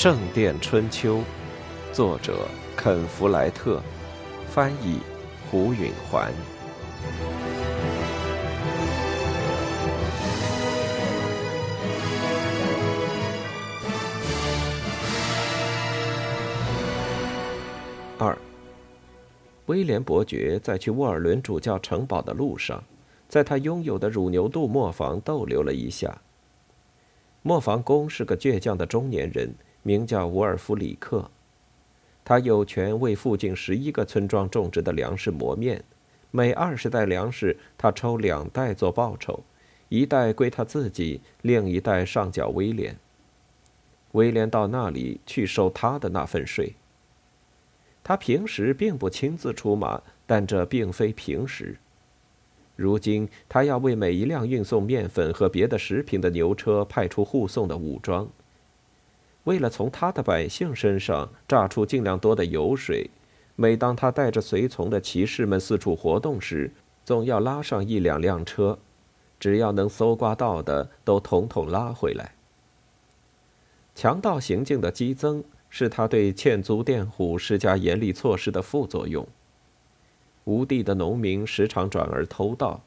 《圣殿春秋》，作者肯·弗莱特，翻译胡允环。威廉伯爵在去沃尔伦主教城堡的路上，在他拥有的乳牛渡磨坊逗留了一下。磨坊工是个倔强的中年人。名叫沃尔夫里克，他有权为附近十一个村庄种植的粮食磨面，每二十袋粮食，他抽两袋做报酬，一袋归他自己，另一袋上缴威廉。威廉到那里去收他的那份税。他平时并不亲自出马，但这并非平时。如今他要为每一辆运送面粉和别的食品的牛车派出护送的武装。为了从他的百姓身上榨出尽量多的油水，每当他带着随从的骑士们四处活动时，总要拉上一两辆车，只要能搜刮到的都统统拉回来。强盗行径的激增是他对欠租佃户施加严厉措施的副作用。无地的农民时常转而偷盗。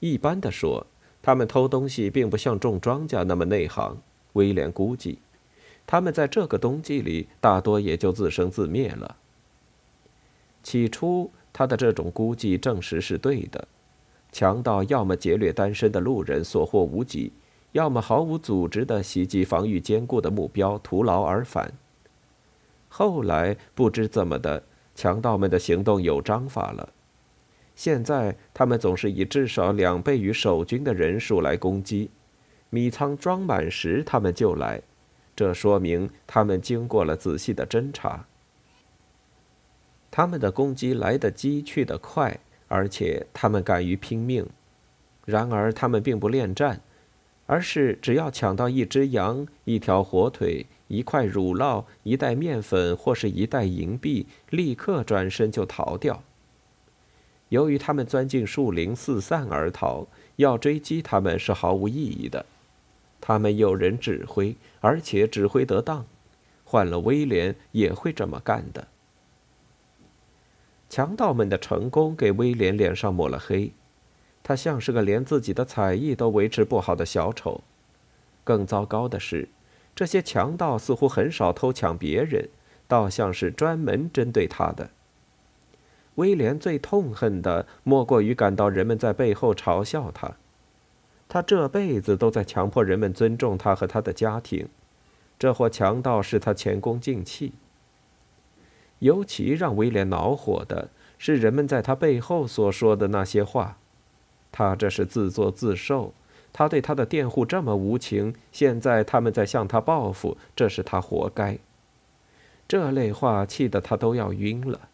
一般的说，他们偷东西并不像种庄稼那么内行。威廉估计。他们在这个冬季里大多也就自生自灭了。起初，他的这种估计证实是对的：强盗要么劫掠单身的路人，所获无几；要么毫无组织地袭击防御坚固的目标，徒劳而返。后来不知怎么的，强盗们的行动有章法了。现在，他们总是以至少两倍于守军的人数来攻击。米仓装满时，他们就来。这说明他们经过了仔细的侦查。他们的攻击来得急，去得快，而且他们敢于拼命。然而，他们并不恋战，而是只要抢到一只羊、一条火腿、一块乳酪、一袋面粉或是一袋银币，立刻转身就逃掉。由于他们钻进树林四散而逃，要追击他们是毫无意义的。他们有人指挥，而且指挥得当，换了威廉也会这么干的。强盗们的成功给威廉脸上抹了黑，他像是个连自己的才艺都维持不好的小丑。更糟糕的是，这些强盗似乎很少偷抢别人，倒像是专门针对他的。威廉最痛恨的莫过于感到人们在背后嘲笑他。他这辈子都在强迫人们尊重他和他的家庭，这伙强盗使他前功尽弃。尤其让威廉恼火的是人们在他背后所说的那些话，他这是自作自受。他对他的佃户这么无情，现在他们在向他报复，这是他活该。这类话气得他都要晕了。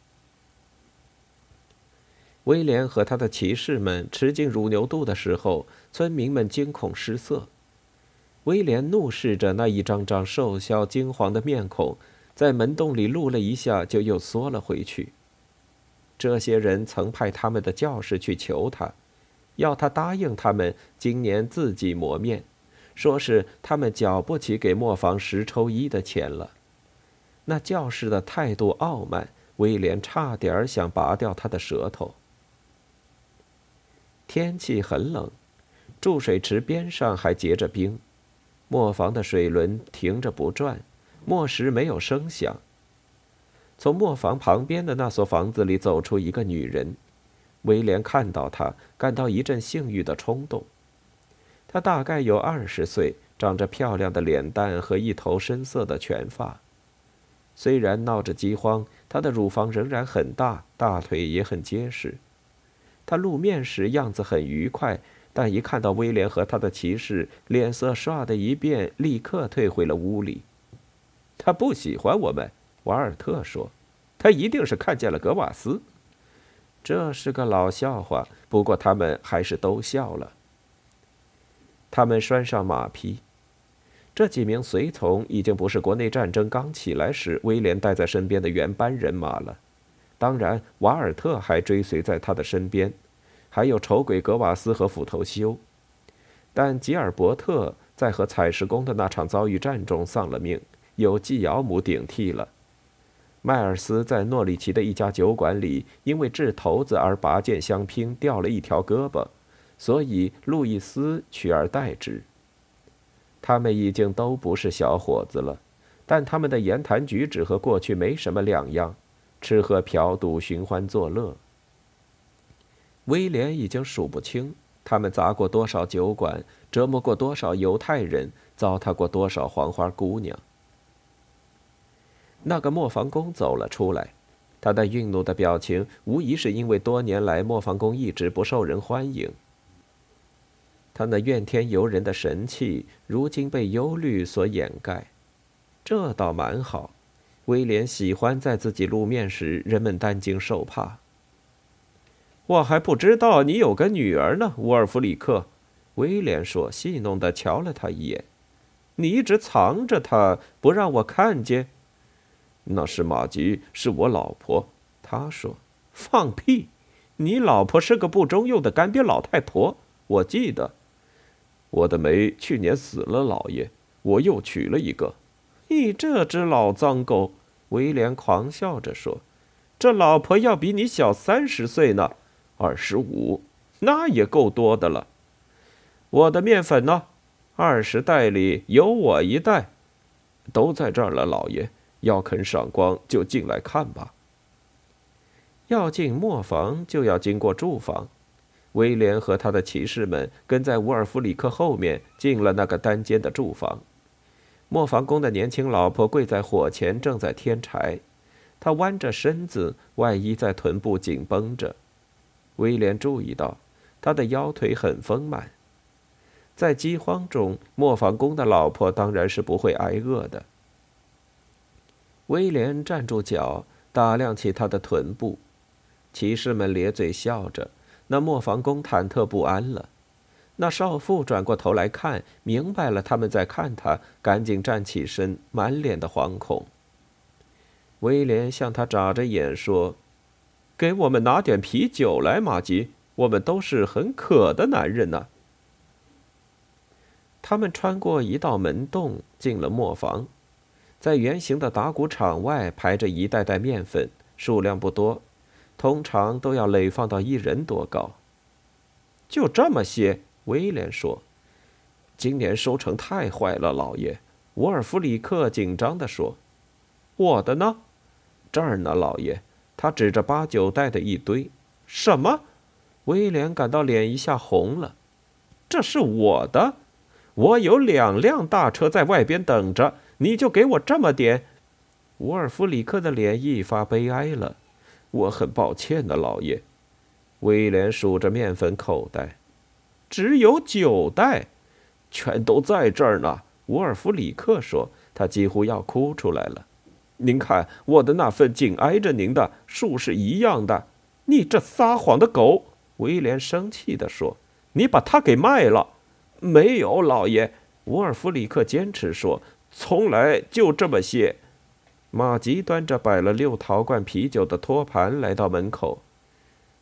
威廉和他的骑士们吃进乳牛肚的时候，村民们惊恐失色。威廉怒视着那一张张瘦削惊惶的面孔，在门洞里露了一下，就又缩了回去。这些人曾派他们的教士去求他，要他答应他们今年自己磨面，说是他们缴不起给磨坊十抽一的钱了。那教士的态度傲慢，威廉差点想拔掉他的舌头。天气很冷，注水池边上还结着冰，磨坊的水轮停着不转，磨石没有声响。从磨坊旁边的那所房子里走出一个女人，威廉看到她，感到一阵性欲的冲动。她大概有二十岁，长着漂亮的脸蛋和一头深色的全发。虽然闹着饥荒，她的乳房仍然很大，大腿也很结实。他露面时样子很愉快，但一看到威廉和他的骑士，脸色唰的一变，立刻退回了屋里。他不喜欢我们，瓦尔特说。他一定是看见了格瓦斯。这是个老笑话，不过他们还是都笑了。他们拴上马匹，这几名随从已经不是国内战争刚起来时威廉带在身边的原班人马了。当然，瓦尔特还追随在他的身边，还有丑鬼格瓦斯和斧头修。但吉尔伯特在和采石工的那场遭遇战中丧了命，由季尧姆顶替了。迈尔斯在诺里奇的一家酒馆里，因为掷骰子而拔剑相拼，掉了一条胳膊，所以路易斯取而代之。他们已经都不是小伙子了，但他们的言谈举止和过去没什么两样，吃喝嫖赌，寻欢作乐。威廉已经数不清他们砸过多少酒馆，折磨过多少犹太人，糟蹋过多少黄花姑娘。那个磨坊工走了出来，他那愠怒的表情无疑是因为多年来磨坊工一直不受人欢迎。他那怨天尤人的神气如今被忧虑所掩盖，这倒蛮好。威廉喜欢在自己露面时人们担惊受怕。我还不知道你有个女儿呢，沃尔弗里克。威廉说，戏弄的瞧了他一眼。你一直藏着她，不让我看见。那是马吉，是我老婆。他说：“放屁！你老婆是个不中用的干瘪老太婆。我记得，我的梅去年死了，老爷，我又娶了一个。你这只老脏狗！”威廉狂笑着说：“这老婆要比你小三十岁呢，二十五，那也够多的了。我的面粉呢？二十袋里有我一袋，都在这儿了，老爷。”要肯赏光，就进来看吧。要进磨坊，就要经过住房。威廉和他的骑士们跟在伍尔弗里克后面进了那个单间的住房。磨坊工的年轻老婆跪在火前，正在添柴。她弯着身子，外衣在臀部紧绷着。威廉注意到，她的腰腿很丰满。在饥荒中，磨坊工的老婆当然是不会挨饿的。威廉站住脚，打量起他的臀部。骑士们咧嘴笑着。那磨坊工忐忑不安了。那少妇转过头来看，明白了他们在看他，赶紧站起身，满脸的惶恐。威廉向他眨着眼说：“给我们拿点啤酒来，马吉。我们都是很渴的男人呢。”他们穿过一道门洞，进了磨坊。在圆形的打谷场外排着一袋袋面粉，数量不多，通常都要垒放到一人多高。就这么些，威廉说：“今年收成太坏了，老爷。”沃尔弗里克紧张地说：“我的呢？这儿呢，老爷。”他指着八九袋的一堆。什么？威廉感到脸一下红了。这是我的，我有两辆大车在外边等着。你就给我这么点，沃尔夫里克的脸一发悲哀了。我很抱歉的，老爷。威廉数着面粉口袋，只有九袋，全都在这儿呢。沃尔夫里克说，他几乎要哭出来了。您看，我的那份紧挨着您的，数是一样的。你这撒谎的狗！威廉生气地说：“你把它给卖了？”没有，老爷。沃尔夫里克坚持说。从来就这么些。马吉端着摆了六陶罐啤酒的托盘来到门口，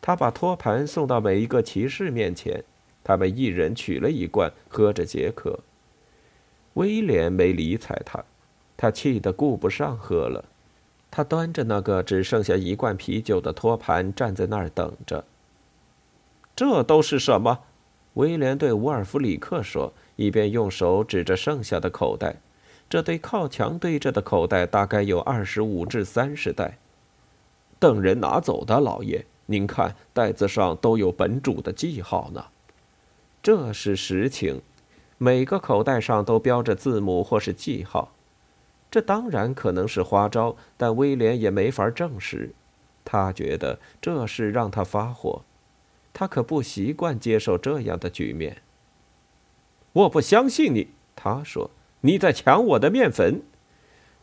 他把托盘送到每一个骑士面前，他们一人取了一罐，喝着解渴。威廉没理睬他，他气得顾不上喝了。他端着那个只剩下一罐啤酒的托盘站在那儿等着。这都是什么？威廉对伍尔弗里克说，一边用手指着剩下的口袋。这对靠墙对着的口袋大概有二十五至三十袋，等人拿走的，老爷，您看袋子上都有本主的记号呢。这是实情，每个口袋上都标着字母或是记号。这当然可能是花招，但威廉也没法证实。他觉得这事让他发火，他可不习惯接受这样的局面。我不相信你，他说。你在抢我的面粉，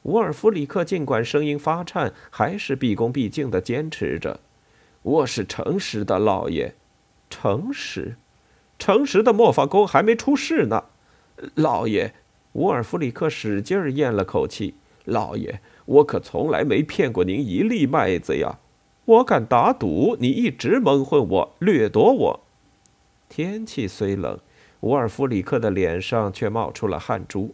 沃尔弗里克尽管声音发颤，还是毕恭毕敬的坚持着：“我是诚实的，老爷，诚实，诚实的磨坊工还没出事呢，老爷。”沃尔弗里克使劲儿咽了口气：“老爷，我可从来没骗过您一粒麦子呀！我敢打赌，你一直蒙混我，掠夺我。”天气虽冷，沃尔弗里克的脸上却冒出了汗珠。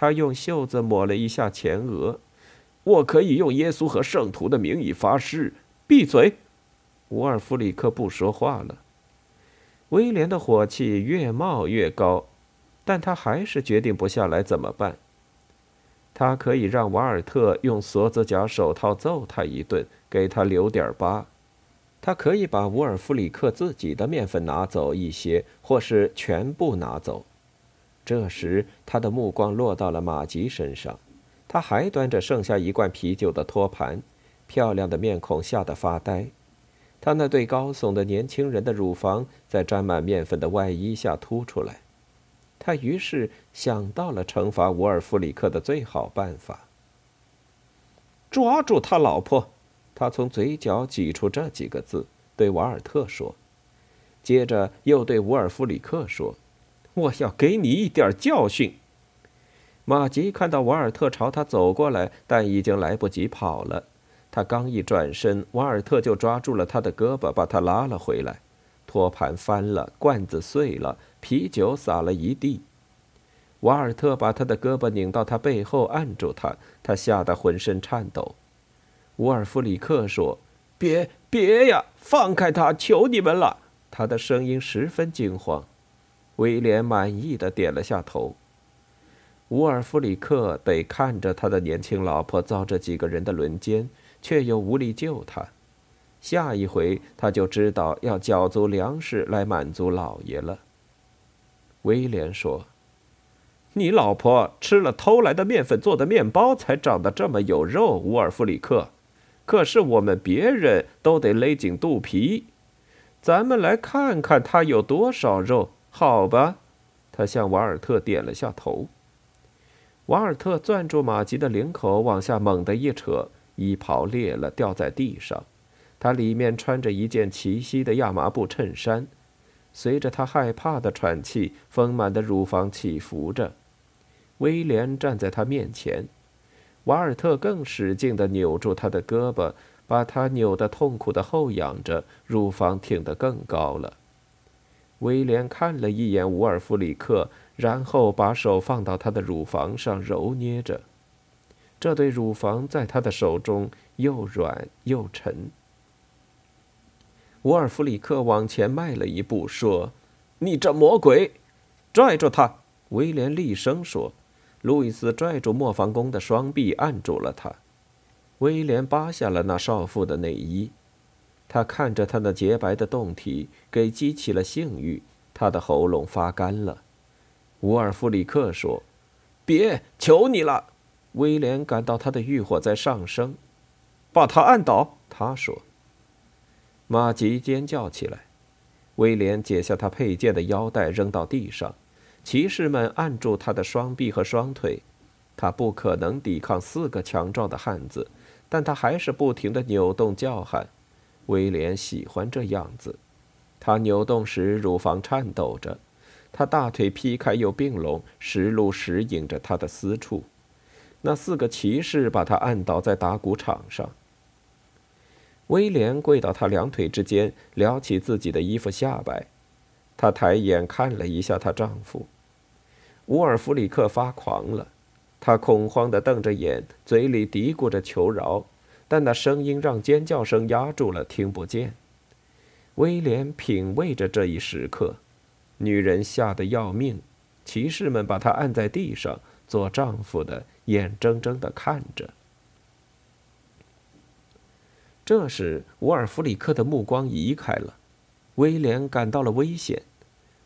他用袖子抹了一下前额。“我可以用耶稣和圣徒的名义发誓。”闭嘴！乌尔弗里克不说话了。威廉的火气越冒越高。但他还是决定不下来，怎么办？他可以让瓦尔特用锁子甲手套揍他一顿，给他留点疤；他可以把乌尔弗里克自己的面粉拿走一些，或是全部拿走。这时，他的目光落到了马吉身上，他还端着剩下一罐啤酒的托盘，漂亮的面孔吓得发呆。他那对高耸的年轻人的乳房在沾满面粉的外衣下凸出来。他于是想到了惩罚伍尔夫里克的最好办法：抓住他老婆。他从嘴角挤出这几个字，对瓦尔特说，接着又对伍尔夫里克说：“我要给你一点教训。”马吉看到瓦尔特朝他走过来，但已经来不及跑了。他刚一转身，瓦尔特就抓住了他的胳膊，把他拉了回来。托盘翻了，罐子碎了。啤酒洒了一地，瓦尔特把他的胳膊拧到他背后，按住他，他吓得浑身颤抖。乌尔弗里克说：“别别呀，放开他，求你们了！”他的声音十分惊慌。威廉满意的点了下头。乌尔弗里克得看着他的年轻老婆遭这几个人的轮奸，却又无力救他。下一回他就知道要缴足粮食来满足老爷了。威廉说：“你老婆吃了偷来的面粉做的面包，才长得这么有肉。”乌尔弗里克，可是我们别人都得勒紧肚皮。咱们来看看他有多少肉，好吧？他向瓦尔特点了下头。瓦尔特攥住马吉的领口，往下猛地一扯，衣袍裂了，掉在地上。他里面穿着一件齐膝的亚麻布衬衫。随着他害怕的喘气，丰满的乳房起伏着。威廉站在他面前，瓦尔特更使劲地扭住他的胳膊，把他扭得痛苦的后仰着，乳房挺得更高了。威廉看了一眼伍尔弗里克，然后把手放到他的乳房上揉捏着，这对乳房在他的手中又软又沉。沃尔弗里克往前迈了一步，说：“你这魔鬼，拽住他！”威廉厉声说。路易斯拽住磨坊工的双臂，按住了他。威廉扒下了那少妇的内衣，他看着她那洁白的胴体，给激起了性欲。他的喉咙发干了。沃尔弗里克说：“别，求你了！”威廉感到他的欲火在上升，把他按倒。他说。马吉尖叫起来，威廉解下他佩剑的腰带扔到地上，骑士们按住他的双臂和双腿，他不可能抵抗四个强壮的汉子，但他还是不停地扭动叫喊。威廉喜欢这样子，他扭动时乳房颤抖着，他大腿劈开又并拢，时路时引着他的私处。那四个骑士把他按倒在打鼓场上。威廉跪到他两腿之间，撩起自己的衣服下摆。他抬眼看了一下她丈夫。乌尔弗里克发狂了，他恐慌地瞪着眼，嘴里嘀咕着求饶，但那声音让尖叫声压住了，听不见。威廉品味着这一时刻，女人吓得要命，骑士们把她按在地上，做丈夫的眼睁睁地看着。这时，沃尔弗里克的目光移开了，威廉感到了危险。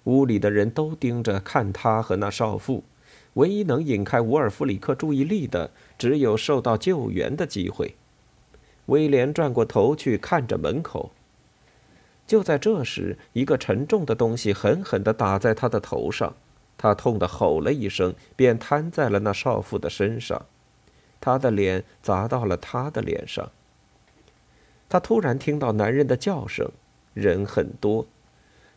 屋里的人都盯着看他和那少妇，唯一能引开沃尔弗里克注意力的，只有受到救援的机会。威廉转过头去看着门口。就在这时，一个沉重的东西狠狠地打在他的头上，他痛得吼了一声，便瘫在了那少妇的身上，他的脸砸到了他的脸上。他突然听到男人的叫声，人很多。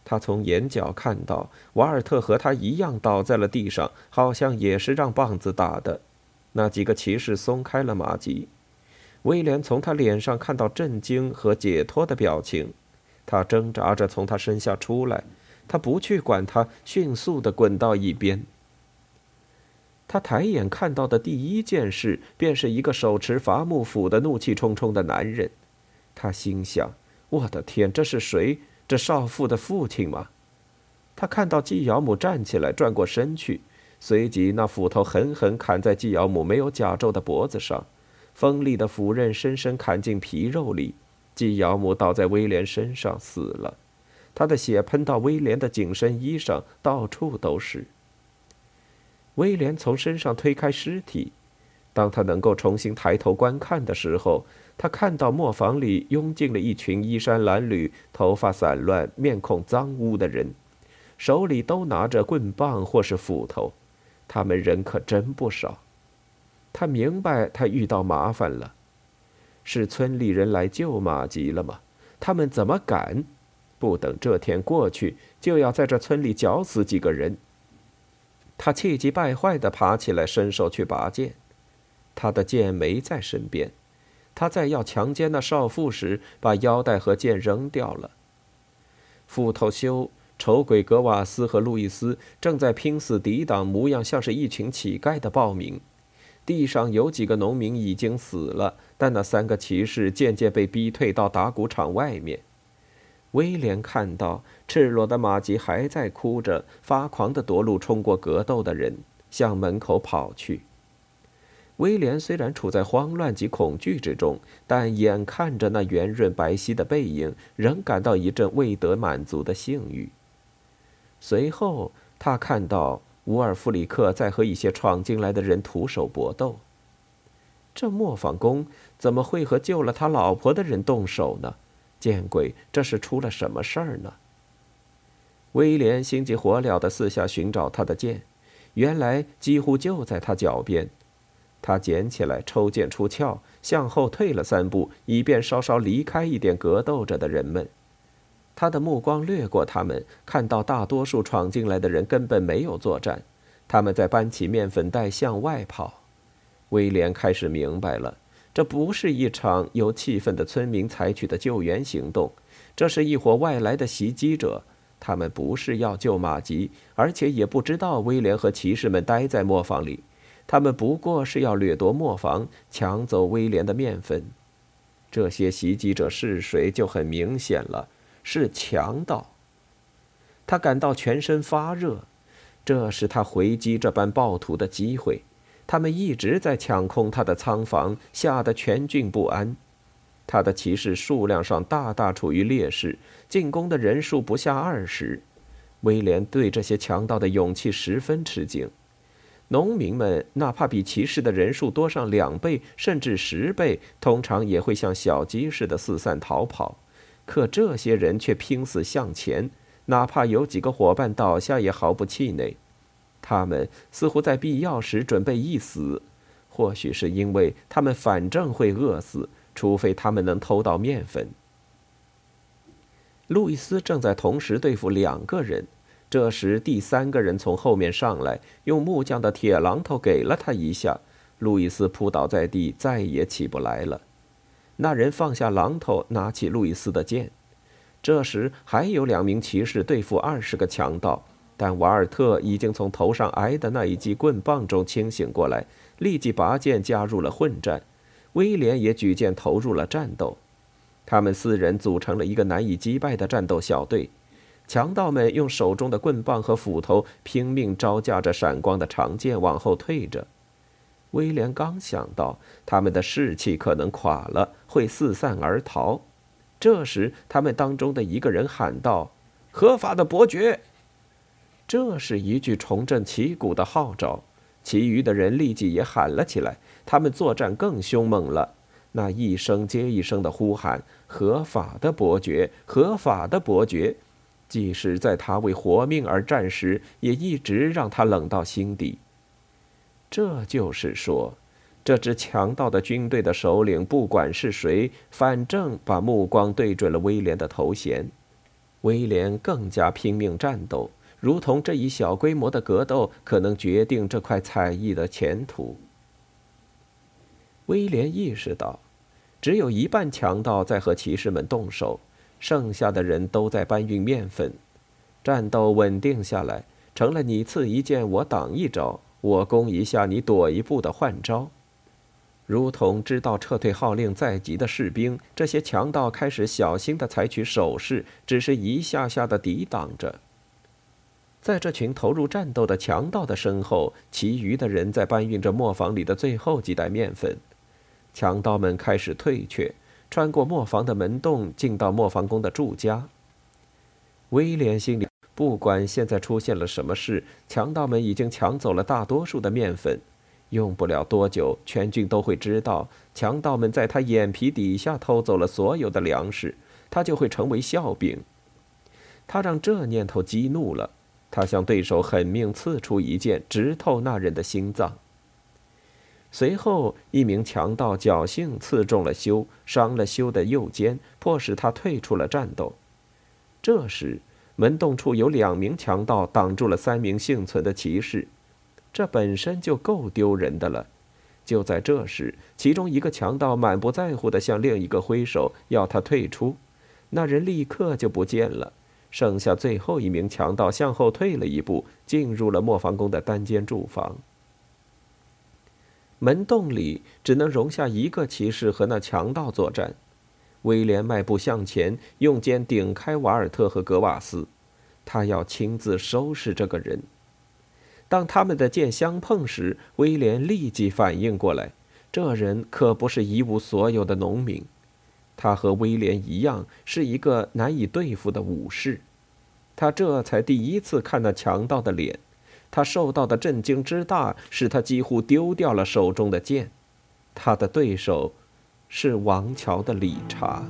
他从眼角看到瓦尔特和他一样倒在了地上，好像也是让棒子打的。那几个骑士松开了马吉。威廉从他脸上看到震惊和解脱的表情，他挣扎着从他身下出来，他不去管他，迅速地滚到一边。他抬眼看到的第一件事，便是一个手持伐木斧的怒气冲冲的男人。他心想：“我的天，这是谁？这少妇的父亲吗？”他看到季尧姆站起来，转过身去，随即那斧头狠狠砍在季尧姆没有甲胄的脖子上。锋利的斧刃深深砍进皮肉里，基尧姆倒在威廉身上死了，他的血喷到威廉的紧身衣上，到处都是。威廉从身上推开尸体，当他能够重新抬头观看的时候，他看到磨坊里拥进了一群衣衫褴褛、头发散乱、面孔脏污的人，手里都拿着棍棒或是斧头，他们人可真不少。他明白，他遇到麻烦了，是村里人来救马吉了吗？他们怎么敢？不等这天过去，就要在这村里绞死几个人。他气急败坏地爬起来，伸手去拔剑，他的剑没在身边。他在要强奸那少妇时，把腰带和剑扔掉了。斧头修、丑鬼格瓦斯和路易斯正在拼死抵挡，模样像是一群乞丐的暴民。地上有几个农民已经死了，但那三个骑士渐渐被逼退到打谷场外面。威廉看到赤裸的马吉还在哭着，发狂地夺路冲过格斗的人，向门口跑去。威廉虽然处在慌乱及恐惧之中，但眼看着那圆润白皙的背影，仍感到一阵未得满足的性欲。随后，他看到。乌尔弗里克在和一些闯进来的人徒手搏斗。这磨坊工怎么会和救了他老婆的人动手呢？见鬼，这是出了什么事儿呢？威廉心急火燎地四下寻找他的剑，原来几乎就在他脚边。他捡起来，抽剑出鞘，向后退了三步，以便稍稍离开一点格斗着的人们。他的目光掠过他们，看到大多数闯进来的人根本没有作战，他们在搬起面粉袋向外跑。威廉开始明白了，这不是一场由气愤的村民采取的救援行动，这是一伙外来的袭击者。他们不是要救马吉，而且也不知道威廉和骑士们待在磨坊里，他们不过是要掠夺磨坊，抢走威廉的面粉。这些袭击者是谁，就很明显了。是强盗。他感到全身发热，这是他回击这般暴徒的机会。他们一直在抢空他的仓房，吓得全郡不安。他的骑士数量上大大处于劣势，进攻的人数不下二十。威廉对这些强盗的勇气十分吃惊。农民们哪怕比骑士的人数多上两倍甚至十倍，通常也会像小鸡似的四散逃跑。可这些人却拼死向前，哪怕有几个伙伴倒下也毫不气馁。他们似乎在必要时准备一死，或许是因为他们反正会饿死，除非他们能偷到面粉。路易斯正在同时对付两个人，这时第三个人从后面上来，用木匠的铁榔头给了他一下，路易斯扑倒在地，再也起不来了。那人放下榔头，拿起路易斯的剑。这时还有两名骑士对付二十个强盗，但瓦尔特已经从头上挨的那一记棍棒中清醒过来，立即拔剑加入了混战。威廉也举剑投入了战斗。他们四人组成了一个难以击败的战斗小队。强盗们用手中的棍棒和斧头拼命招架着闪光的长剑，往后退着。威廉刚想到他们的士气可能垮了，会四散而逃，这时他们当中的一个人喊道：“合法的伯爵！”这是一句重振旗鼓的号召，其余的人立即也喊了起来。他们作战更凶猛了，那一声接一声的呼喊：“合法的伯爵，合法的伯爵！”即使在他为活命而战时，也一直让他冷到心底。这就是说，这支强盗的军队的首领不管是谁，反正把目光对准了威廉的头衔。威廉更加拼命战斗，如同这一小规模的格斗可能决定这块彩艺的前途。威廉意识到，只有一半强盗在和骑士们动手，剩下的人都在搬运面粉。战斗稳定下来，成了你刺一剑，我挡一招，我攻一下，你躲一步的换招。如同知道撤退号令在即的士兵，这些强盗开始小心地采取手势，只是一下下地抵挡着。在这群投入战斗的强盗的身后，其余的人在搬运着磨坊里的最后几袋面粉。强盗们开始退却，穿过磨坊的门洞，进到磨坊工的住家。威廉心里，不管现在出现了什么事，强盗们已经抢走了大多数的面粉。用不了多久，全军都会知道强盗们在他眼皮底下偷走了所有的粮食，他就会成为笑柄。他让这念头激怒了，他向对手狠命刺出一剑，直透那人的心脏。随后，一名强盗侥幸刺中了修，伤了修的右肩，迫使他退出了战斗。这时，门洞处有两名强盗挡住了三名幸存的骑士。这本身就够丢人的了。就在这时，其中一个强盗满不在乎地向另一个挥手，要他退出。那人立刻就不见了。剩下最后一名强盗向后退了一步，进入了磨坊工的单间住房。门洞里只能容下一个骑士和那强盗作战。威廉迈步向前，用剑顶开瓦尔特和格瓦斯，他要亲自收拾这个人。当他们的剑相碰时，威廉立即反应过来，这人可不是一无所有的农民，他和威廉一样是一个难以对付的武士。他这才第一次看那强盗的脸，他受到的震惊之大，使他几乎丢掉了手中的剑。他的对手是王乔的理查。